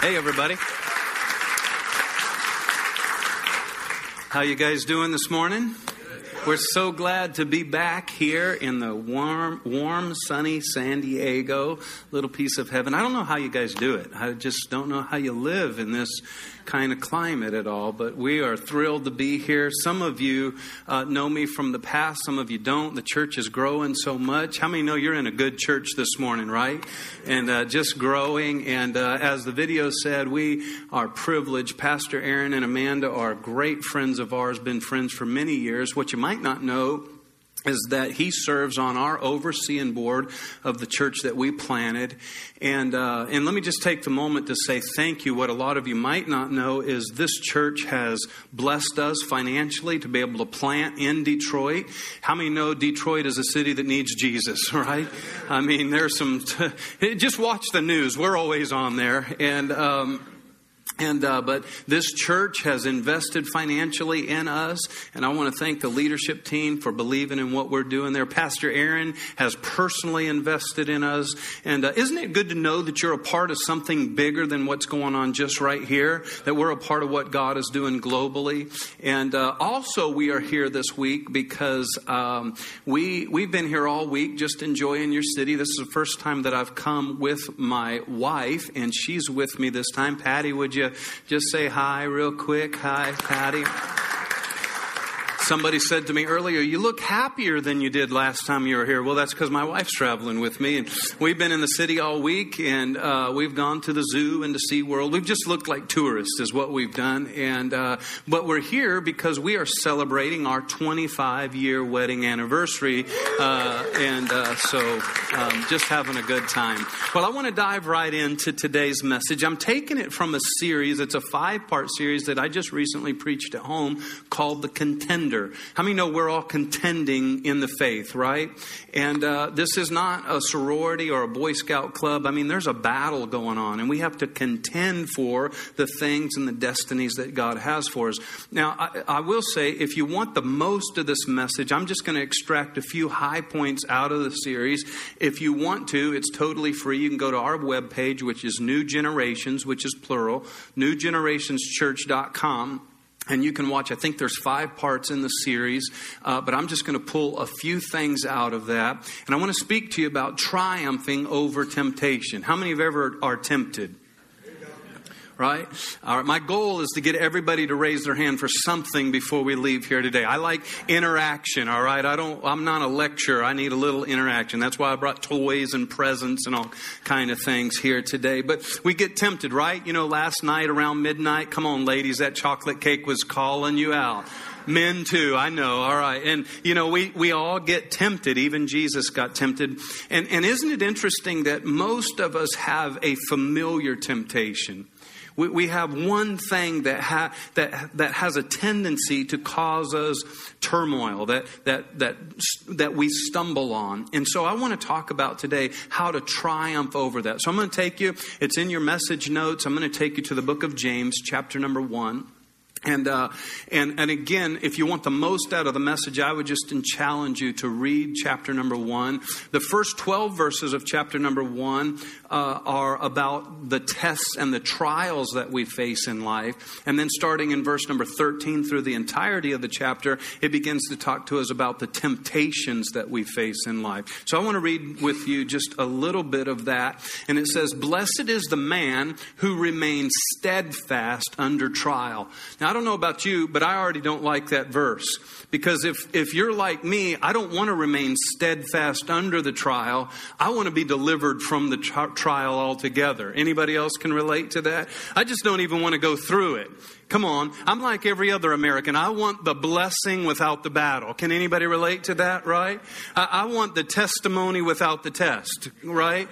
Hey, everybody. How you guys doing this morning? We're so glad to be back here in the warm, warm, sunny San Diego, little piece of heaven. I don't know how you guys do it. I just don't know how you live in this kind of climate at all, but we are thrilled to be here. Some of you uh, know me from the past, some of you don't. The church is growing so much. How many know you're in a good church this morning, right? And uh, just growing. And uh, as the video said, we are privileged. Pastor Aaron and Amanda are great friends of ours, been friends for many years. What you might not know is that he serves on our overseeing board of the church that we planted. And, uh, and let me just take the moment to say thank you. What a lot of you might not know is this church has blessed us financially to be able to plant in Detroit. How many know Detroit is a city that needs Jesus, right? I mean, there's some, t- just watch the news. We're always on there. And, um, and uh, but this church has invested financially in us, and I want to thank the leadership team for believing in what we're doing there. Pastor Aaron has personally invested in us, and uh, isn't it good to know that you're a part of something bigger than what's going on just right here? That we're a part of what God is doing globally, and uh, also we are here this week because um, we we've been here all week, just enjoying your city. This is the first time that I've come with my wife, and she's with me this time. Patty, would you? Just say hi real quick? Hi, Patty. Somebody said to me earlier, You look happier than you did last time you were here. Well, that's because my wife's traveling with me. And we've been in the city all week, and uh, we've gone to the zoo and to SeaWorld. We've just looked like tourists, is what we've done. And uh, But we're here because we are celebrating our 25 year wedding anniversary. Uh, and uh, so um, just having a good time. Well, I want to dive right into today's message. I'm taking it from a series, it's a five part series that I just recently preached at home called The Contender contender. How many know we're all contending in the faith, right? And uh, this is not a sorority or a Boy Scout club. I mean, there's a battle going on, and we have to contend for the things and the destinies that God has for us. Now, I, I will say, if you want the most of this message, I'm just going to extract a few high points out of the series. If you want to, it's totally free. You can go to our webpage, which is New Generations, which is plural, newgenerationschurch.com and you can watch i think there's five parts in the series uh, but i'm just going to pull a few things out of that. And i want to speak to you about triumphing over temptation. How many of you ever are tempted right? All right. My goal is to get everybody to raise their hand for something before we leave here today. I like interaction, all right? I don't, I'm not a lecturer. I need a little interaction. That's why I brought toys and presents and all kind of things here today. But we get tempted, right? You know, last night around midnight, come on, ladies, that chocolate cake was calling you out. Men too, I know. All right. And, you know, we, we all get tempted. Even Jesus got tempted. And, and isn't it interesting that most of us have a familiar temptation? We, we have one thing that, ha, that, that has a tendency to cause us turmoil, that, that, that, that we stumble on. And so I want to talk about today how to triumph over that. So I'm going to take you, it's in your message notes. I'm going to take you to the book of James, chapter number one. And, uh, and, and again, if you want the most out of the message, I would just challenge you to read chapter number one. The first 12 verses of chapter number one uh, are about the tests and the trials that we face in life. And then starting in verse number 13 through the entirety of the chapter, it begins to talk to us about the temptations that we face in life. So I want to read with you just a little bit of that. And it says, Blessed is the man who remains steadfast under trial. Now, I don't know about you, but I already don't like that verse. Because if, if you're like me, I don't want to remain steadfast under the trial. I want to be delivered from the tri- trial altogether. Anybody else can relate to that? I just don't even want to go through it. Come on. I'm like every other American. I want the blessing without the battle. Can anybody relate to that, right? I, I, want the testimony without the test, right?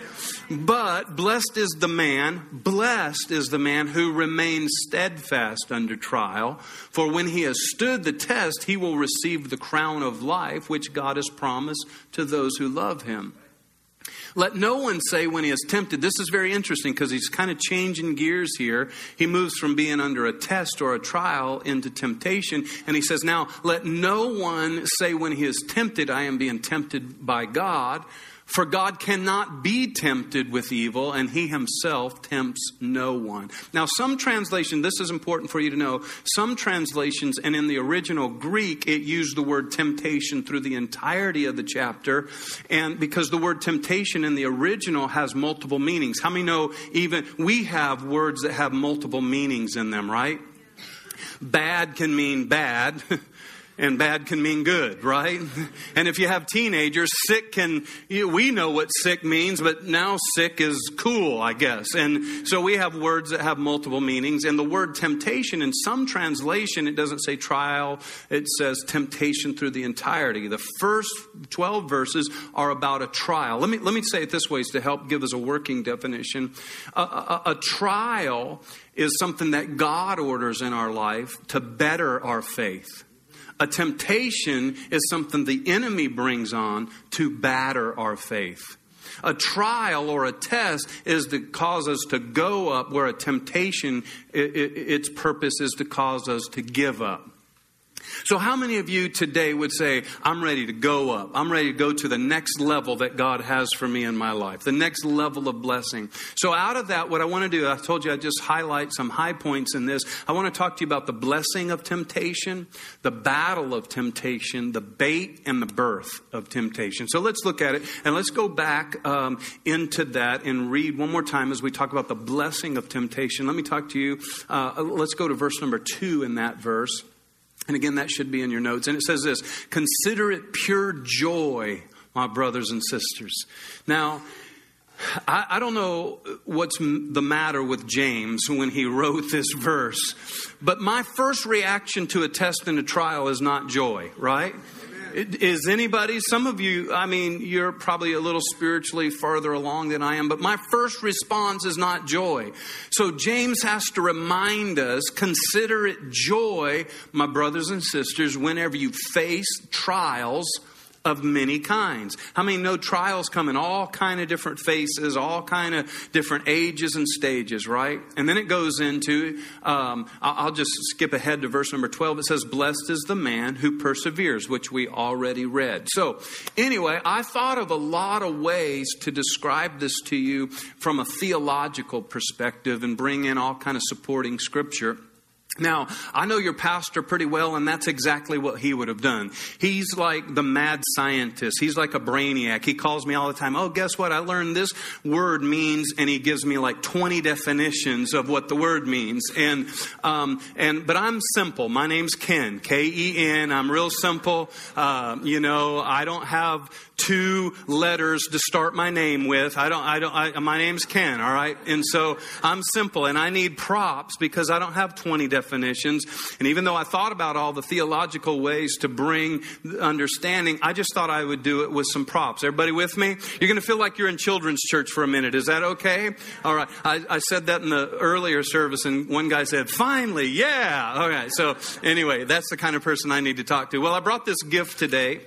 But blessed is the man, blessed is the man who remains steadfast under trial. For when he has stood the test, he will receive the crown of life which God has promised to those who love him. Let no one say when he is tempted, this is very interesting because he's kind of changing gears here. He moves from being under a test or a trial into temptation. And he says, Now, let no one say when he is tempted, I am being tempted by God. For God cannot be tempted with evil, and he himself tempts no one. Now, some translation, this is important for you to know, some translations, and in the original Greek, it used the word temptation through the entirety of the chapter. And because the word temptation in the original has multiple meanings. How many know even we have words that have multiple meanings in them, right? Bad can mean bad. and bad can mean good, right? And if you have teenagers, sick can, we know what sick means, but now sick is cool, I guess. And so we have words that have multiple meanings. And the word temptation, in some translation, it doesn't say trial, it says temptation through the entirety. The first 12 verses are about a trial. Let me, let me say it this way to help give us a working definition. a, a, a trial is something that God orders in our life to better our faith. A temptation is something the enemy brings on to batter our faith. A trial or a test is to cause us to go up, where a temptation, its purpose is to cause us to give up. So, how many of you today would say, I'm ready to go up? I'm ready to go to the next level that God has for me in my life, the next level of blessing. So, out of that, what I want to do, I told you I'd just highlight some high points in this. I want to talk to you about the blessing of temptation, the battle of temptation, the bait, and the birth of temptation. So, let's look at it and let's go back um, into that and read one more time as we talk about the blessing of temptation. Let me talk to you. Uh, let's go to verse number two in that verse. And again, that should be in your notes. And it says this Consider it pure joy, my brothers and sisters. Now, I, I, don't know what's the matter with James when he wrote this verse, but my first reaction to a test and a trial is not joy, right? Is anybody, some of you, I mean, you're probably a little spiritually farther along than I am, but my first response is not joy. So James has to remind us consider it joy, my brothers and sisters, whenever you face trials of many kinds. How many know trials come in all kind of different faces, all kind of different ages and stages, right? And then it goes into, um, I'll just skip ahead to verse number 12. It says, Blessed is the man who perseveres, which we already read. So, anyway, I thought of a lot of ways to describe this to you from a theological perspective and bring in all kind of supporting scripture. Now, I know your pastor pretty well, and that's exactly what he would have done. He's like the mad scientist. He's like a brainiac. He calls me all the time. Oh, guess what? I learned this word means, and he gives me like 20 definitions of what the word means. And, um, and, but I'm simple. My name's Ken, K-E-N. I'm real simple. Uh, you know, I don't have two letters to start my name with. I don't, I don't, I, my name's Ken, all right? And so I'm simple, and I need props because I don't have 20 definitions. And even though I thought about all the theological ways to bring understanding, I just thought I would do it with some props. Everybody with me? You're going to feel like you're in children's church for a minute. Is that okay? All right. I, I said that in the earlier service, and one guy said, finally, yeah. All right. So, anyway, that's the kind of person I need to talk to. Well, I brought this gift today.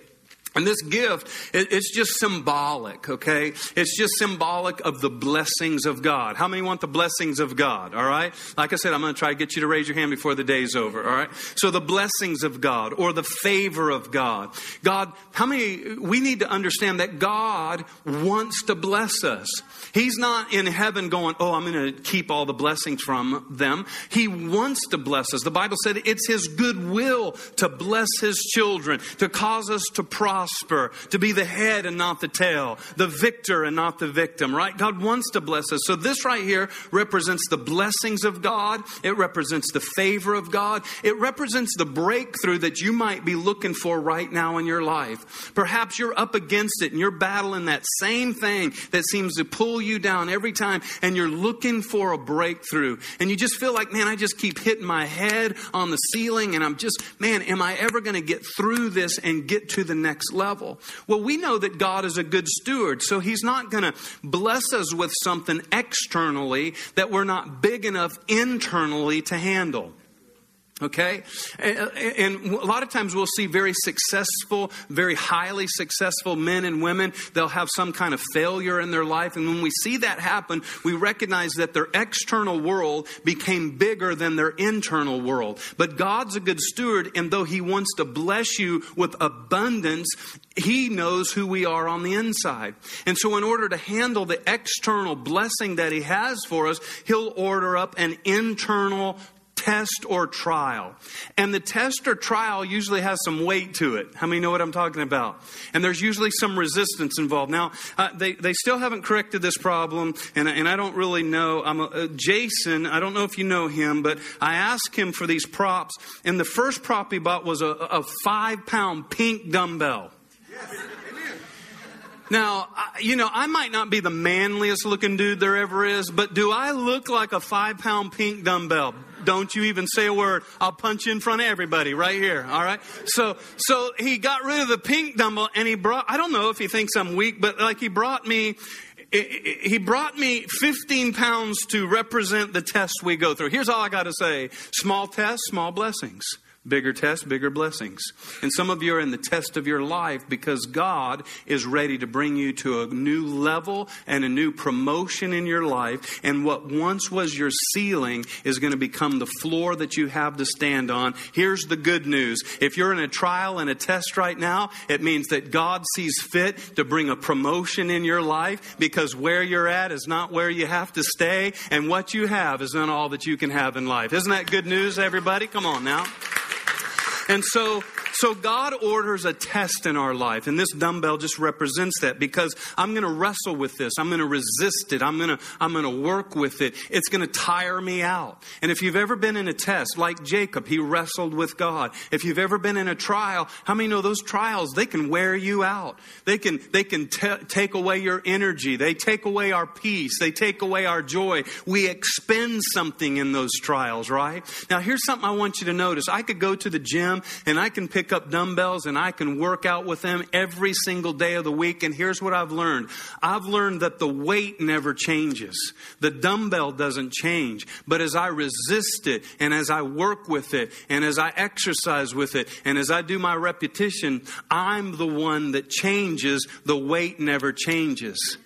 And this gift, it's just symbolic, okay? It's just symbolic of the blessings of God. How many want the blessings of God, all right? Like I said, I'm going to try to get you to raise your hand before the day's over, all right? So the blessings of God or the favor of God. God, how many, we need to understand that God wants to bless us. He's not in heaven going, oh, I'm going to keep all the blessings from them. He wants to bless us. The Bible said it's His good will to bless His children, to cause us to prosper, to be the head and not the tail, the victor and not the victim, right? God wants to bless us. So this right here represents the blessings of God. It represents the favor of God. It represents the breakthrough that you might be looking for right now in your life. Perhaps you're up against it and you're battling that same thing that seems to pull pull you down every time and you're looking for a breakthrough and you just feel like, man, I just keep hitting my head on the ceiling and I'm just, man, am I ever going to get through this and get to the next level? Well, we know that God is a good steward, so He's not going to bless us with something externally that we're not big enough internally to handle. Okay? And a lot of times we'll see very successful, very highly successful men and women. They'll have some kind of failure in their life. And when we see that happen, we recognize that their external world became bigger than their internal world. But God's a good steward, and though He wants to bless you with abundance, He knows who we are on the inside. And so, in order to handle the external blessing that He has for us, He'll order up an internal test or trial. And the test or trial usually has some weight to it. How many know what I'm talking about? And there's usually some resistance involved. Now, uh, they, they still haven't corrected this problem, and, and I don't really know. I'm a, uh, Jason, I don't know if you know him, but I asked him for these props, and the first prop he bought was a, a five pound pink dumbbell. Now, you know, I might not be the manliest looking dude there ever is, but do I look like a five pound pink dumbbell? Don't you even say a word. I'll punch you in front of everybody right here. All right. So, so he got rid of the pink dumbbell and he brought, I don't know if he thinks I'm weak, but like he brought me, he brought me 15 pounds to represent the test we go through. Here's all I got to say. Small tests, small blessings. Bigger tests, bigger blessings. And some of you are in the test of your life because God is ready to bring you to a new level and a new promotion in your life. And what once was your ceiling is going to become the floor that you have to stand on. Here's the good news. If you're in a trial and a test right now, it means that God sees fit to bring a promotion in your life because where you're at is not where you have to stay. And what you have is not all that you can have in life. Isn't that good news, everybody? Come on now. And so so God orders a test in our life, and this dumbbell just represents that because I'm going to wrestle with this. I'm going to resist it. I'm going to, I'm going to work with it. It's going to tire me out. And if you've ever been in a test, like Jacob, he wrestled with God. If you've ever been in a trial, how many know those trials, they can wear you out. They can, they can t- take away your energy. They take away our peace. They take away our joy. We expend something in those trials, right? Now here's something I want you to notice. I could go to the gym and I can pick pick up dumbbells and I can work out with them every single day of the week. And here's what I've learned I've learned that the weight never changes, the dumbbell doesn't change. But as I resist it and as I work with it and as I exercise with it and as I do my repetition, I'm the one that changes. The weight never changes.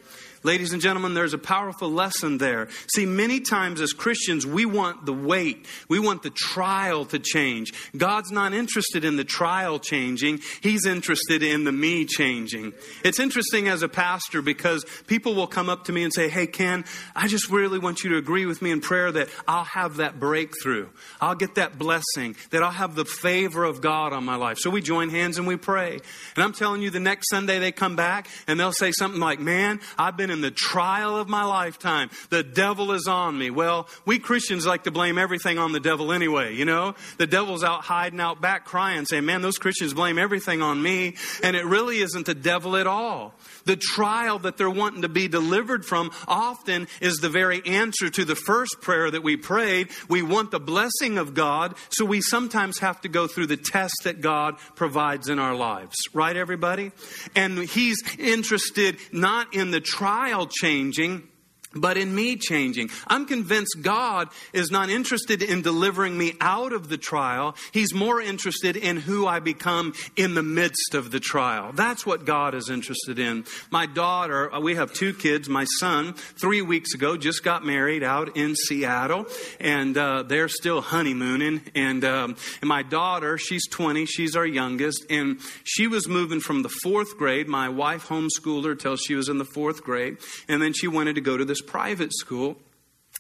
Ladies and gentlemen, there's a powerful lesson there. See, many times as Christians, we want the weight, we want the trial to change. God's not interested in the trial changing, He's interested in the me changing. It's interesting as a pastor because people will come up to me and say, Hey, Ken, I just really want you to agree with me in prayer that I'll have that breakthrough. I'll get that blessing, that I'll have the favor of God on my life. So we join hands and we pray. And I'm telling you, the next Sunday they come back and they'll say something like, Man, I've been in the trial of my lifetime. The devil is on me. Well, we Christians like to blame everything on the devil anyway, you know? The devil's out hiding out back crying, saying, man, those Christians blame everything on me. And it really isn't the devil at all. The trial that they're wanting to be delivered from often is the very answer to the first prayer that we prayed. We want the blessing of God, so we sometimes have to go through the test that God provides in our lives. Right, everybody? And He's interested not in the trial changing, but in me changing. I'm convinced God is not interested in delivering me out of the trial. He's more interested in who I become in the midst of the trial. That's what God is interested in. My daughter, uh, we have two kids. My son, three weeks ago, just got married out in Seattle, and uh, they're still honeymooning. And, um, and my daughter, she's 20, she's our youngest, and she was moving from the fourth grade. My wife homeschooled her till she was in the fourth grade, and then she wanted to go to this private school.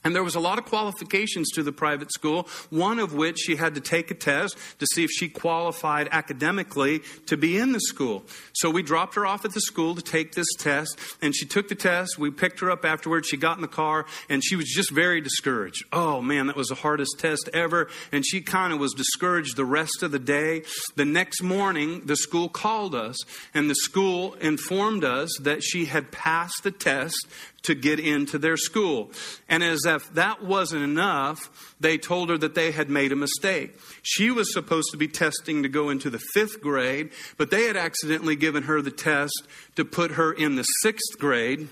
And there was a lot of qualifications to the private school, one of which she had to take a test to see if she qualified academically to be in the school. So we dropped her off at the school to take this test, and she took the test. We picked her up afterwards. She got in the car, and she was just very discouraged. Oh man, that was the hardest test ever. And she kind of was discouraged the rest of the day. The next morning, the school called us, and the school informed us that she had passed the test to get into their school. And as if that wasn't enough, they told her that they had made a mistake. She was supposed to be testing to go into the fifth grade, but they had accidentally given her the test to put her in the sixth grade.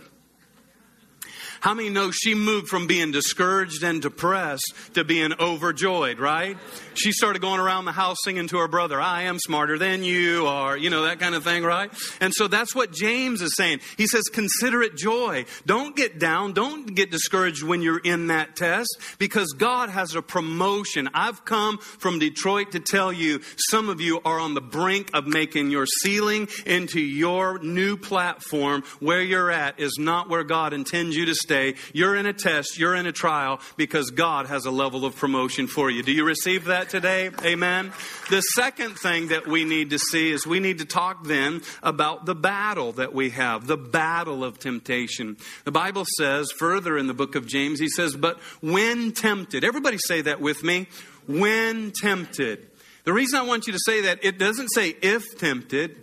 How many know she moved from being discouraged and depressed to being overjoyed, right? She started going around the house singing to her brother, I am smarter than you are, you know, that kind of thing, right? And so that's what James is saying. He says, consider it joy. Don't get down. Don't get discouraged when you're in that test because God has a promotion. I've come from Detroit to tell you some of you are on the brink of making your ceiling into your new platform. Where you're at is not where God intends you to stay. You're in a test. You're in a trial because God has a level of promotion for you. Do you receive that today? Amen. The second thing that we need to see is we need to talk then about the battle that we have, the battle of temptation. The Bible says further in the book of James, he says, but when tempted, everybody say that with me, when tempted. The reason I want you to say that, it doesn't say if tempted.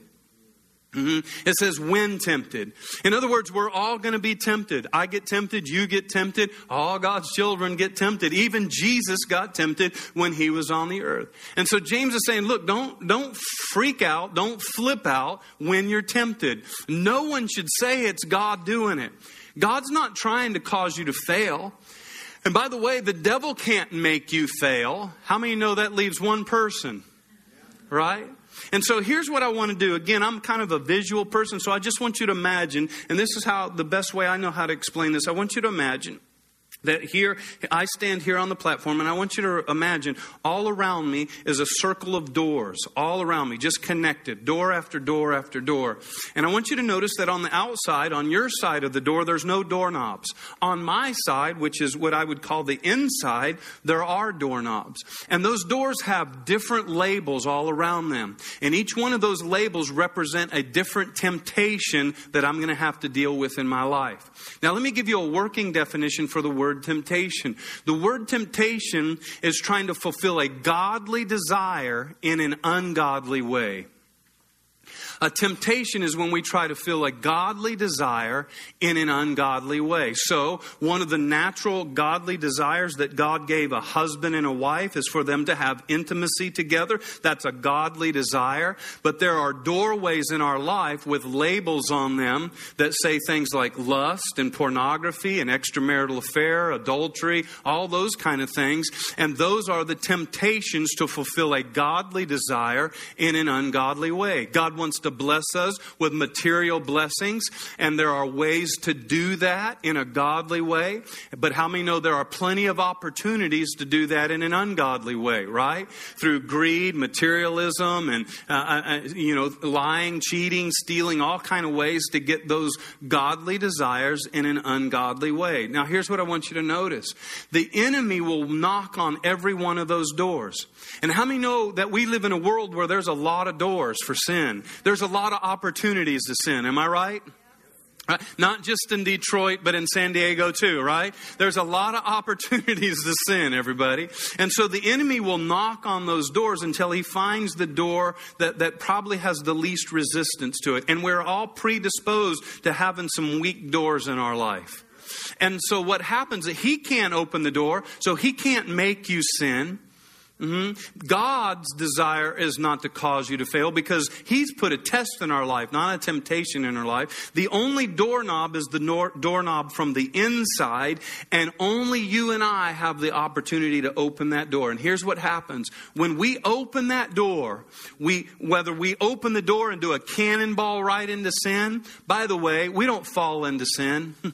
Mm-hmm. It says when tempted. In other words, we're all going to be tempted. I get tempted, you get tempted, all God's children get tempted. Even Jesus got tempted when he was on the earth. And so James is saying, look, don't don't freak out, don't flip out when you're tempted. No one should say it's God doing it. God's not trying to cause you to fail. And by the way, the devil can't make you fail. How many know that leaves one person? Right? And so here's what I want to do. Again, I'm kind of a visual person, so I just want you to imagine, and this is how the best way I know how to explain this. I want you to imagine that here, I stand here on the platform, and I want you to imagine all around me is a circle of doors, all around me, just connected, door after door after door. And I want you to notice that on the outside, on your side of the door, there's no doorknobs. On my side, which is what I would call the inside, there are doorknobs. And those doors have different labels all around them. And each one of those labels represent a different temptation that I'm going to have to deal with in my life. Now, let me give you a working definition for the word word temptation. The word temptation is trying to fulfill a godly desire in an ungodly way. A temptation is when we try to fill a godly desire in an ungodly way. So, one of the natural godly desires that God gave a husband and a wife is for them to have intimacy together. That's a godly desire. But there are doorways in our life with labels on them that say things like lust and pornography and extramarital affair, adultery, all those kind of things. And those are the temptations to fulfill a godly desire in an ungodly way. God wants to to bless us with material blessings, and there are ways to do that in a godly way. But how many know there are plenty of opportunities to do that in an ungodly way, right? Through greed, materialism, and uh, uh, uh you know, lying, cheating, stealing, all kind of ways to get those godly desires in an ungodly way. Now, here's what I want you to notice: the enemy will knock on every one of those doors. And how many know that we live in a world where there's a lot of doors for sin? There's a lot of opportunities to sin. Am I right? Right? Not just in Detroit, but in San Diego too, right? There's a lot of opportunities to sin, everybody. And so the enemy will knock on those doors until he finds the door that, that probably has the least resistance to it. And we're all predisposed to having some weak doors in our life. And so what happens is he can't open the door, so he can't make you sin. Mm-hmm. God's desire is not to cause you to fail because He's put a test in our life, not a temptation in our life. The only doorknob is the nor- doorknob from the inside, and only you and I have the opportunity to open that door. And here's what happens when we open that door, we whether we open the door and do a cannonball right into sin. By the way, we don't fall into sin.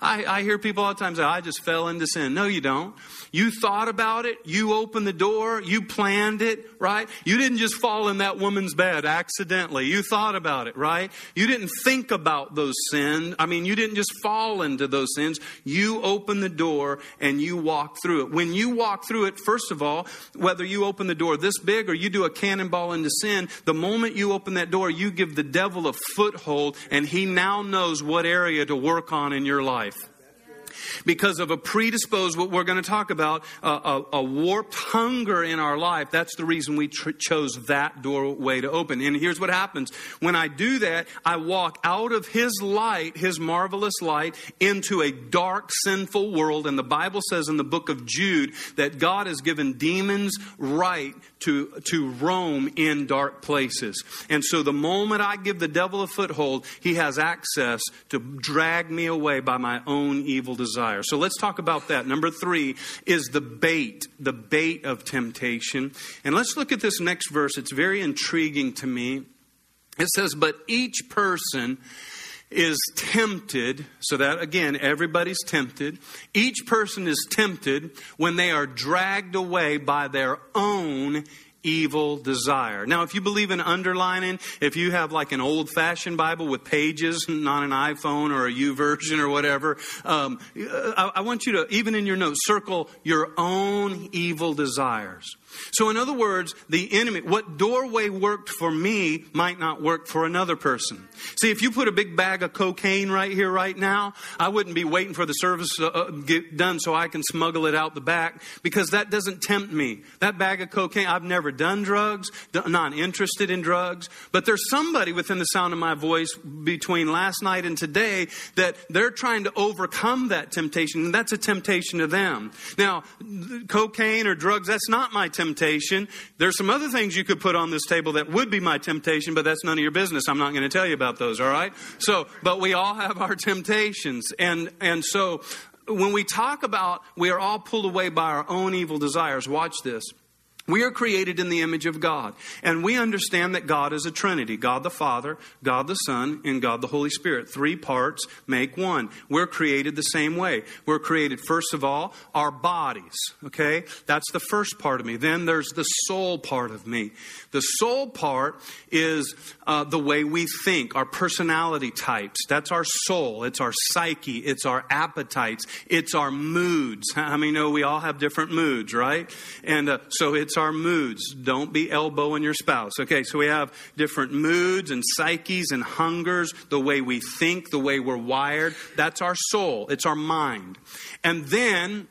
I, I hear people all the time say, I just fell into sin. No, you don't. You thought about it. You opened the door. You planned it, right? You didn't just fall in that woman's bed accidentally. You thought about it, right? You didn't think about those sins. I mean, you didn't just fall into those sins. You opened the door and you walked through it. When you walk through it, first of all, whether you open the door this big or you do a cannonball into sin, the moment you open that door, you give the devil a foothold and he now knows what area to work on in your life because of a predisposed, what we're going to talk about, a, a warped hunger in our life. That's the reason we tr- chose that doorway to open. And here's what happens. When I do that, I walk out of His light, His marvelous light, into a dark, sinful world. And the Bible says in the book of Jude that God has given demons right to, to roam in dark places. And so the moment I give the devil a foothold, he has access to drag me away by my own evil desire. So let's talk about that. Number three is the bait, the bait of temptation. And let's look at this next verse. It's very intriguing to me. It says, But each person is tempted, so that again, everybody's tempted. Each person is tempted when they are dragged away by their own evil desire. Now, if you believe in underlining, if you have like an old fashioned Bible with pages, not an iPhone or a YouVersion or whatever, um, I, I want you to, even in your notes, circle your own evil desires. So, in other words, the enemy, what doorway worked for me might not work for another person. See, if you put a big bag of cocaine right here, right now, I wouldn't be waiting for the service to uh, get done so I can smuggle it out the back because that doesn't tempt me. That bag of cocaine, I've never done drugs, not interested in drugs, but there's somebody within the sound of my voice between last night and today that they're trying to overcome that temptation, and that's a temptation to them. Now, cocaine or drugs, that's not my temptation temptation. There's some other things you could put on this table that would be my temptation, but that's none of your business. I'm not going to tell you about those, all right? So, but we all have our temptations. And, and so when we talk about we are all pulled away by our own evil desires, watch this. We are created in the image of God. And we understand that God is a Trinity God the Father, God the Son, and God the Holy Spirit. Three parts make one. We're created the same way. We're created, first of all, our bodies. Okay? That's the first part of me. Then there's the soul part of me. The soul part is uh, the way we think, our personality types. That's our soul. It's our psyche. It's our appetites. It's our moods. I mean, know we all have different moods, right? And uh, so it's our moods. Don't be elbowing your spouse. Okay, so we have different moods and psyches and hungers, the way we think, the way we're wired. That's our soul, it's our mind. And then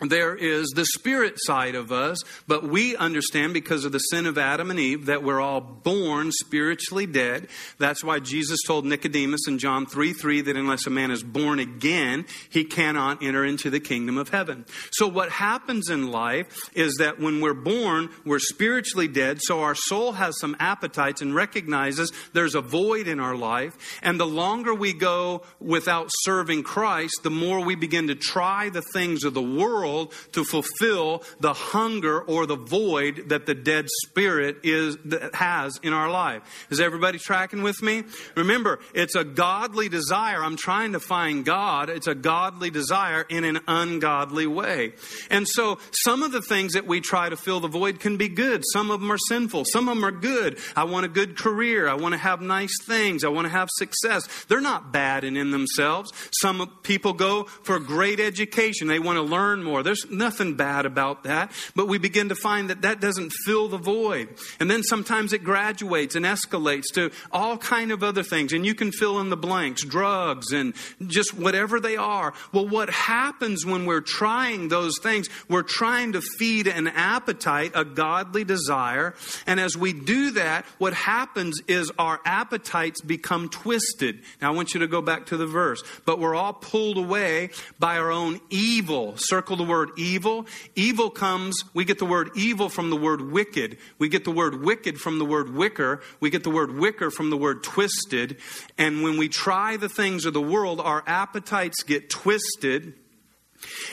there is the spirit side of us, but we understand because of the sin of Adam and Eve that we're all born spiritually dead. That's why Jesus told Nicodemus in John 3 3 that unless a man is born again, he cannot enter into the kingdom of heaven. So, what happens in life is that when we're born, we're spiritually dead, so our soul has some appetites and recognizes there's a void in our life. And the longer we go without serving Christ, the more we begin to try the things of the world world to fulfill the hunger or the void that the dead spirit is has in our life. Is everybody tracking with me? Remember, it's a godly desire. I'm trying to find God. It's a godly desire in an ungodly way. And so some of the things that we try to fill the void can be good. Some of them are sinful. Some of them are good. I want a good career. I want to have nice things. I want to have success. They're not bad in, in themselves. Some people go for great education. They want to learn more. There's nothing bad about that. But we begin to find that that doesn't fill the void. And then sometimes it graduates and escalates to all kind of other things. And you can fill in the blanks, drugs and just whatever they are. Well, what happens when we're trying those things? We're trying to feed an appetite, a godly desire. And as we do that, what happens is our appetites become twisted. Now I want you to go back to the verse. But we're all pulled away by our own evil. Circle word evil. Evil comes, we get the word evil from the word wicked. We get the word wicked from the word wicker. We get the word wicker from the word twisted. And when we try the things of the world, our appetites get twisted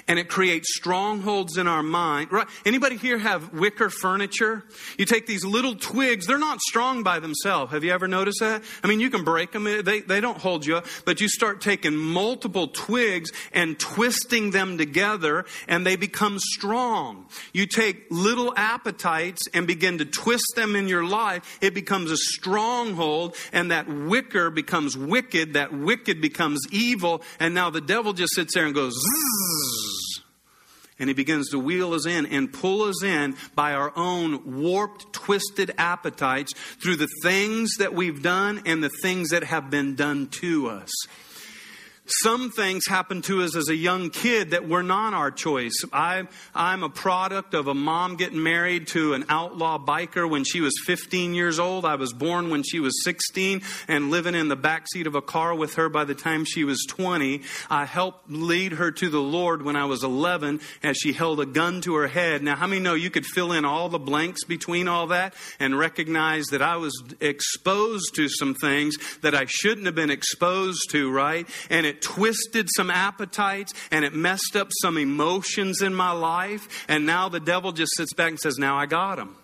and it creates strongholds in our mind. Right? Anybody here have wicker furniture? You take these little twigs, they're not strong by themselves. Have you ever noticed that? I mean, you can break them, they, they don't hold you up, but you start taking multiple twigs and twisting them together and they become strong. You take little appetites and begin to twist them in your life, it becomes a stronghold and that wicker becomes wicked, that wicked becomes evil, and now the devil just sits there and goes, Zzz, and he begins to wheel us in and pull us in by our own warped, twisted appetites through the things that we've done and the things that have been done to us. Some things happened to us as a young kid that were not our choice. I, I'm a product of a mom getting married to an outlaw biker when she was 15 years old. I was born when she was 16 and living in the backseat of a car with her by the time she was 20. I helped lead her to the Lord when I was 11 as she held a gun to her head. Now, how many know you could fill in all the blanks between all that and recognize that I was exposed to some things that I shouldn't have been exposed to, right? And it twisted some appetites and it messed up some emotions in my life. And now the devil just sits back and says, Now I got him.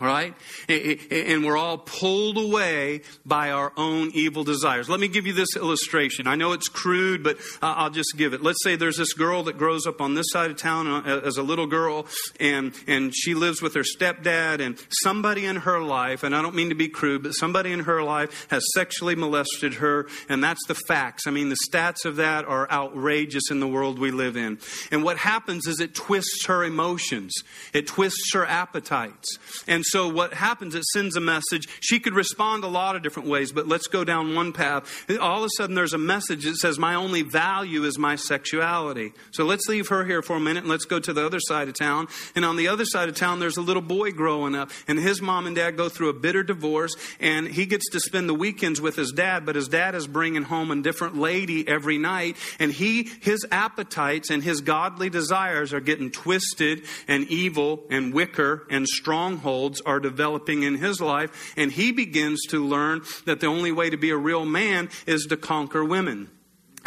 Right? And we're all pulled away by our own evil desires. Let me give you this illustration. I know it's crude, but I'll just give it. Let's say there's this girl that grows up on this side of town uh, as a little girl, and, and she lives with her stepdad, and somebody in her life, and I don't mean to be crude, but somebody in her life has sexually molested her, and that's the facts. I mean, the stats of that are outrageous in the world we live in. And what happens is it twists her emotions, it twists her appetites. And so what happens, it sends a message. She could respond a lot of different ways, but let's go down one path. All of a sudden, there's a message that says, My only value is my sexuality. So let's leave her here for a minute and let's go to the other side of town. And on the other side of town, there's a little boy growing up, and his mom and dad go through a bitter divorce, and he gets to spend the weekends with his dad, but his dad is bringing home a different lady every night, and he, his appetites and his godly desires are getting twisted and evil and wicker and strongholds are developing in his life, and he begins to learn that the only way to be a real man is to conquer women.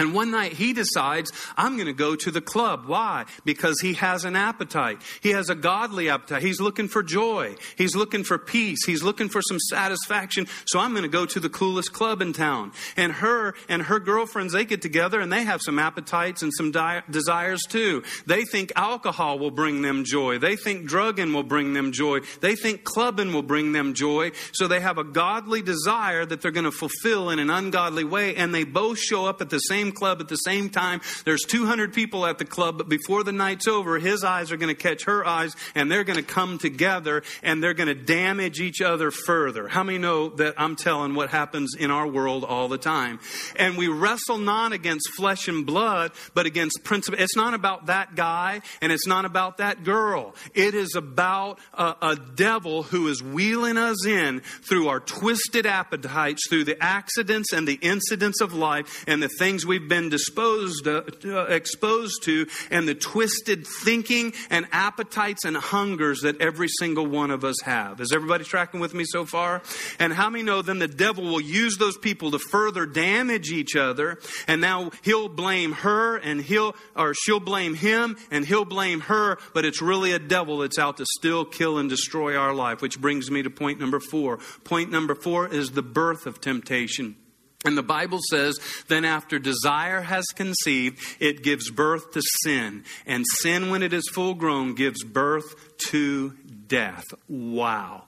And one night he decides, I'm going to go to the club. Why? Because he has an appetite. He has a godly appetite. He's looking for joy. He's looking for peace. He's looking for some satisfaction. So I'm going to go to the coolest club in town. And her and her girlfriends, they get together and they have some appetites and some di- desires too. They think alcohol will bring them joy. They think drugging will bring them joy. They think clubbing will bring them joy. So they have a godly desire that they're going to fulfill in an ungodly way. And they both show up at the same club at the same time. There's 200 people at the club, but before the night's over, his eyes are going to catch her eyes and they're going to come together and they're going to damage each other further. How many know that I'm telling what happens in our world all the time? And we wrestle not against flesh and blood, but against principle. It's not about that guy and it's not about that girl. It is about a, a devil who is wheeling us in through our twisted appetites, through the accidents and the incidents of life and the things we've been disposed, uh, exposed to, and the twisted thinking and appetites and hungers that every single one of us have. Is everybody tracking with me so far? And how many know then the devil will use those people to further damage each other, and now he'll blame her and he'll, or she'll blame him and he'll blame her, but it's really a devil that's out to still kill and destroy our life, which brings me to point number four. Point number four is the birth of temptation. And the Bible says, then after desire has conceived, it gives birth to sin. And sin, when it is full grown, gives birth to death. Wow.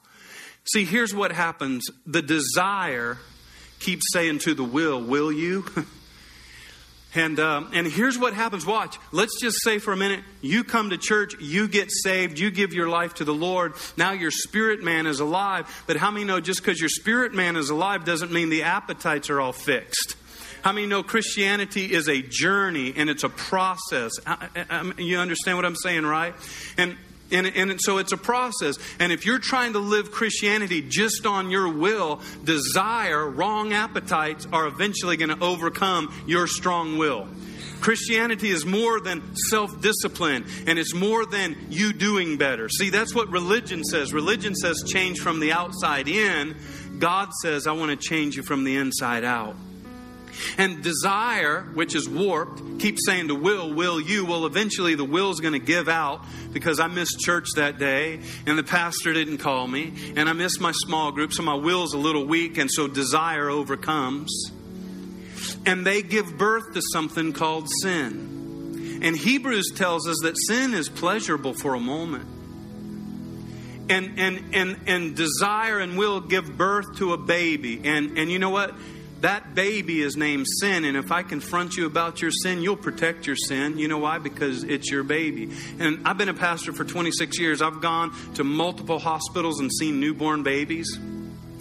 See, here's what happens the desire keeps saying to the will, Will you? And, um, and here's what happens. Watch. Let's just say for a minute, you come to church, you get saved, you give your life to the Lord. Now your spirit man is alive. But how many know just because your spirit man is alive doesn't mean the appetites are all fixed? How many know Christianity is a journey and it's a process? You understand what I'm saying, right? And and, and so it's a process. And if you're trying to live Christianity just on your will, desire, wrong appetites are eventually going to overcome your strong will. Christianity is more than self discipline, and it's more than you doing better. See, that's what religion says. Religion says change from the outside in. God says, I want to change you from the inside out. And desire, which is warped, keeps saying to will, will you. Well, eventually the will's going to give out because I missed church that day and the pastor didn't call me and I missed my small group, so my will's a little weak, and so desire overcomes. And they give birth to something called sin. And Hebrews tells us that sin is pleasurable for a moment. And, and, and, and desire and will give birth to a baby. And, and you know what? That baby is named sin, and if I confront you about your sin, you'll protect your sin. You know why? Because it's your baby. And I've been a pastor for 26 years. I've gone to multiple hospitals and seen newborn babies.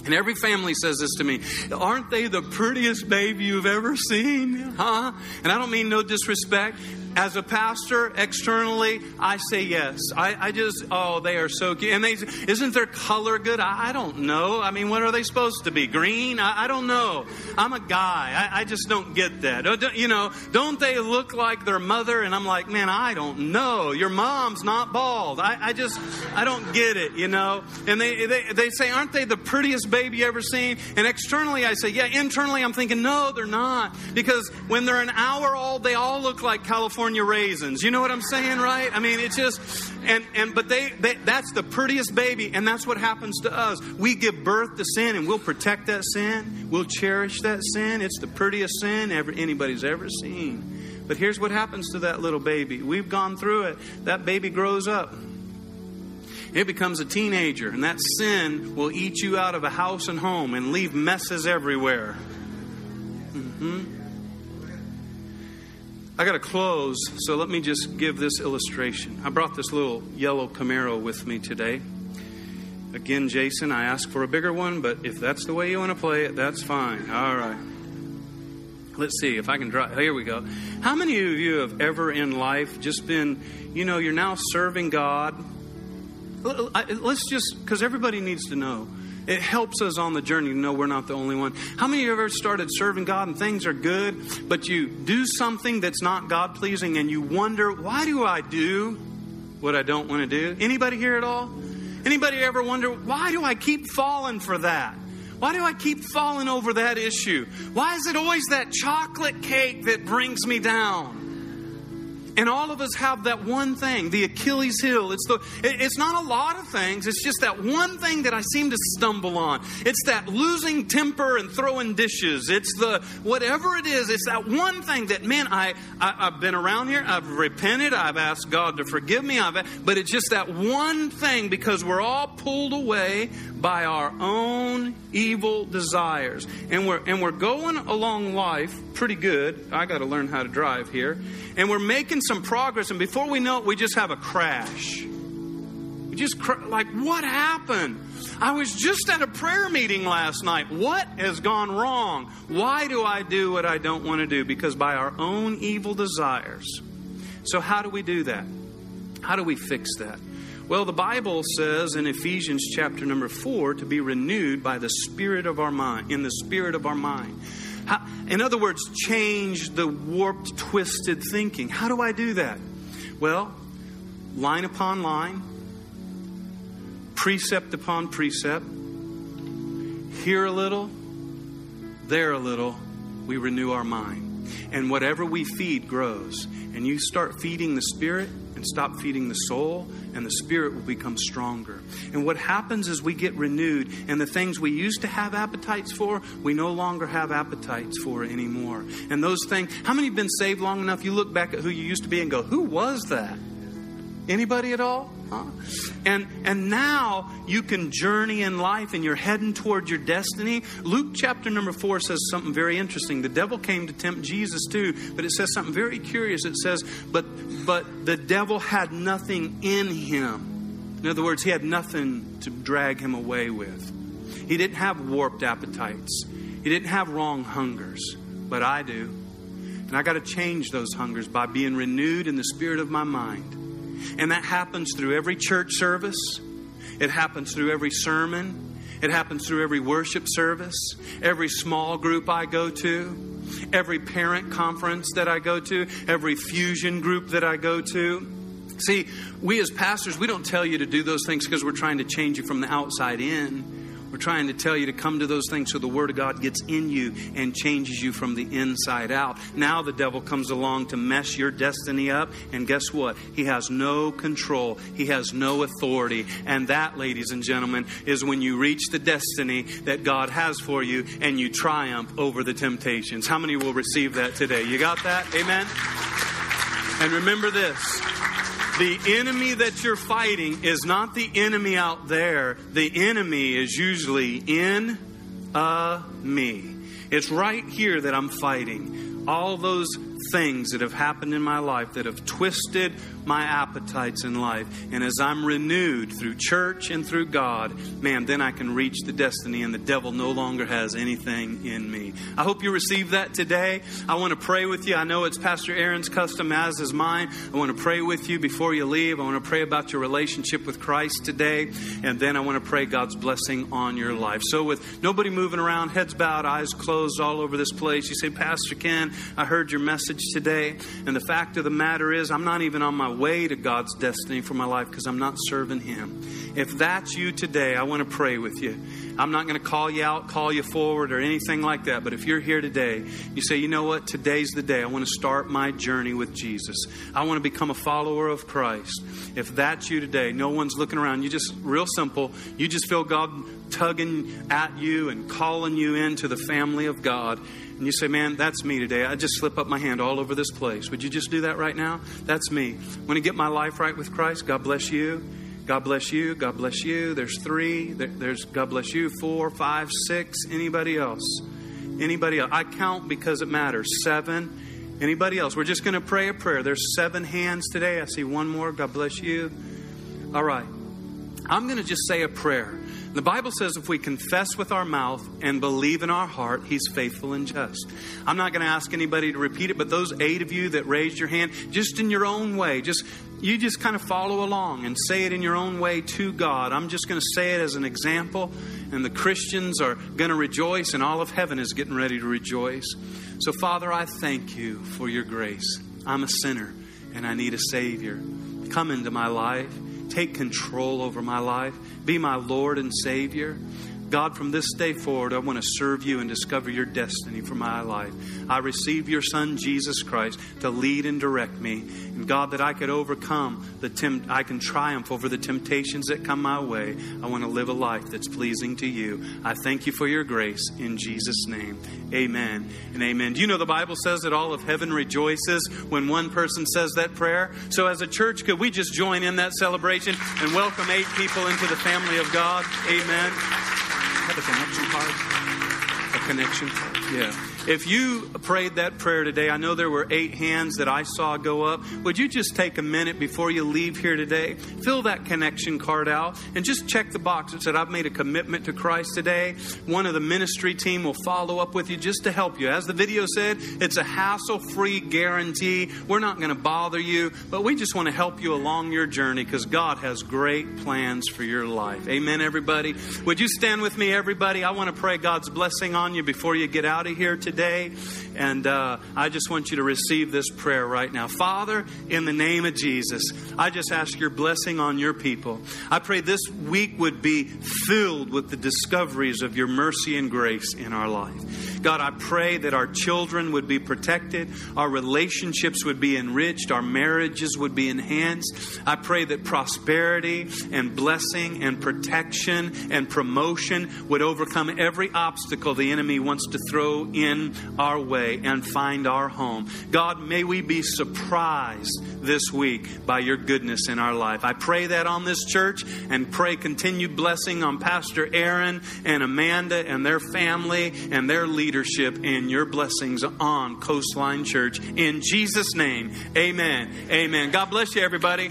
And every family says this to me Aren't they the prettiest baby you've ever seen? Huh? And I don't mean no disrespect. As a pastor, externally, I say yes. I, I just, oh, they are so cute. And they, isn't their color good? I, I don't know. I mean, what are they supposed to be? Green? I, I don't know. I'm a guy. I, just don't get that. Oh, don't, you know, don't they look like their mother? And I'm like, man, I don't know. Your mom's not bald. I, I just, I don't get it, you know? And they, they, they say, aren't they the prettiest baby you ever seen? And externally, I say, yeah. Internally, I'm thinking, no, they're not. Because when they're an hour old, they all look like California raisins. You know what I'm saying, right? I mean, it's just, and, and, but they, they, that's the prettiest baby, and that's what happens to us. We give birth to sin, and we'll protect that sin. We'll cherish that sin. It's the prettiest sin ever, anybody's ever seen. But here's what happens to that little baby. We've gone through it. That baby grows up. It becomes a teenager, and that sin will eat you out of a house and home and leave messes everywhere. Mm-hmm. I got to close, so let me just give this illustration. I brought this little yellow Camaro with me today. Again, Jason, I asked for a bigger one, but if that's the way you want to play it, that's fine. All right. Let's see if I can drive. Here we go. How many of you have ever in life just been, you know, you're now serving God? Let's just, because everybody needs to know. It helps us on the journey to know we're not the only one. How many of you ever started serving God and things are good, but you do something that's not God pleasing and you wonder, why do I do what I don't want to do? Anybody here at all? Anybody ever wonder, why do I keep falling for that? Why do I keep falling over that issue? Why is it always that chocolate cake that brings me down? And all of us have that one thing, the Achilles heel. It's the it's not a lot of things, it's just that one thing that I seem to stumble on. It's that losing temper and throwing dishes. It's the whatever it is, it's that one thing that man, I, I have been around here, I've repented, I've asked God to forgive me, I've but it's just that one thing because we're all pulled away by our own evil desires. And we're and we're going along life pretty good. I got to learn how to drive here. And we're making some progress and before we know it we just have a crash. We just cr- like what happened? I was just at a prayer meeting last night. What has gone wrong? Why do I do what I don't want to do? Because by our own evil desires. So how do we do that? How do we fix that? Well, the Bible says in Ephesians chapter number 4 to be renewed by the spirit of our mind, in the spirit of our mind. How, in other words, change the warped, twisted thinking. How do I do that? Well, line upon line, precept upon precept, here a little, there a little, we renew our mind. And whatever we feed grows. And you start feeding the spirit and stop feeding the soul, and the spirit will become stronger. And what happens is we get renewed, and the things we used to have appetites for, we no longer have appetites for anymore. And those things, how many have been saved long enough? You look back at who you used to be and go, Who was that? Anybody at all? Huh? And and now you can journey in life and you're heading toward your destiny. Luke chapter number 4 says something very interesting. The devil came to tempt Jesus too, but it says something very curious. It says, "But but the devil had nothing in him." In other words, he had nothing to drag him away with. He didn't have warped appetites. He didn't have wrong hungers, but I do. And I got to change those hungers by being renewed in the spirit of my mind. And that happens through every church service, it happens through every sermon, it happens through every worship service, every small group I go to, every parent conference that I go to, every fusion group that I go to. See, we as pastors, we don't tell you to do those things because we're trying to change you from the outside in. We're trying to tell you to come to those things so the Word of God gets in you and changes you from the inside out. Now the devil comes along to mess your destiny up, and guess what? He has no control, he has no authority. And that, ladies and gentlemen, is when you reach the destiny that God has for you and you triumph over the temptations. How many will receive that today? You got that? Amen? And remember this the enemy that you're fighting is not the enemy out there. The enemy is usually in uh, me. It's right here that I'm fighting. All those things that have happened in my life that have twisted my appetites in life. And as I'm renewed through church and through God, man, then I can reach the destiny and the devil no longer has anything in me. I hope you receive that today. I want to pray with you. I know it's Pastor Aaron's custom, as is mine. I want to pray with you before you leave. I want to pray about your relationship with Christ today. And then I want to pray God's blessing on your life. So, with nobody moving around, heads bowed, eyes closed all over this place, you say, Pastor Ken, I heard your message today. And the fact of the matter is, I'm not even on my way to God's destiny for my life because I'm not serving Him. If that's you today, I want to pray with you. I'm not going to call you out, call you forward, or anything like that. But if you're here today, you say, you know what? Today's the day. I want to start my journey with Jesus. I want to become a follower of Christ. If that's you today, no one's looking around. You just, real simple, you just feel God tugging at you and calling you into the family of God and you say, Man, that's me today. I just slip up my hand all over this place. Would you just do that right now? That's me. Want to get my life right with Christ? God bless you. God bless you. God bless you. There's three. There's God bless you. Four, five, six. Anybody else? Anybody else? I count because it matters. Seven. Anybody else? We're just going to pray a prayer. There's seven hands today. I see one more. God bless you. All right. I'm going to just say a prayer. The Bible says if we confess with our mouth and believe in our heart, He's faithful and just. I'm not going to ask anybody to repeat it, but those eight of you that raised your hand, just in your own way, just you just kind of follow along and say it in your own way to God. I'm just going to say it as an example, and the Christians are going to rejoice, and all of heaven is getting ready to rejoice. So, Father, I thank you for your grace. I'm a sinner, and I need a Savior. Come into my life. Take control over my life. Be my Lord and Savior. God, from this day forward, I want to serve you and discover your destiny for my life. I receive your Son, Jesus Christ, to lead and direct me. And God, that I could overcome the tempt, I can triumph over the temptations that come my way. I want to live a life that's pleasing to you. I thank you for your grace in Jesus' name. Amen and amen. Do you know the Bible says that all of heaven rejoices when one person says that prayer? So, as a church, could we just join in that celebration and welcome eight people into the family of God? Amen a connection card? A connection card? Yeah. If you prayed that prayer today, I know there were eight hands that I saw go up. Would you just take a minute before you leave here today? Fill that connection card out and just check the box that said, I've made a commitment to Christ today. One of the ministry team will follow up with you just to help you. As the video said, it's a hassle free guarantee. We're not going to bother you, but we just want to help you along your journey because God has great plans for your life. Amen, everybody. Would you stand with me, everybody? I want to pray God's blessing on you before you get out of here today today. And uh, I just want you to receive this prayer right now. Father, in the name of Jesus, I just ask your blessing on your people. I pray this week would be filled with the discoveries of your mercy and grace in our life. God, I pray that our children would be protected, our relationships would be enriched, our marriages would be enhanced. I pray that prosperity and blessing and protection and promotion would overcome every obstacle the enemy wants to throw in our way and find our home. God, may we be surprised this week by your goodness in our life. I pray that on this church and pray continued blessing on Pastor Aaron and Amanda and their family and their leadership and your blessings on Coastline Church. In Jesus' name, amen. Amen. God bless you, everybody.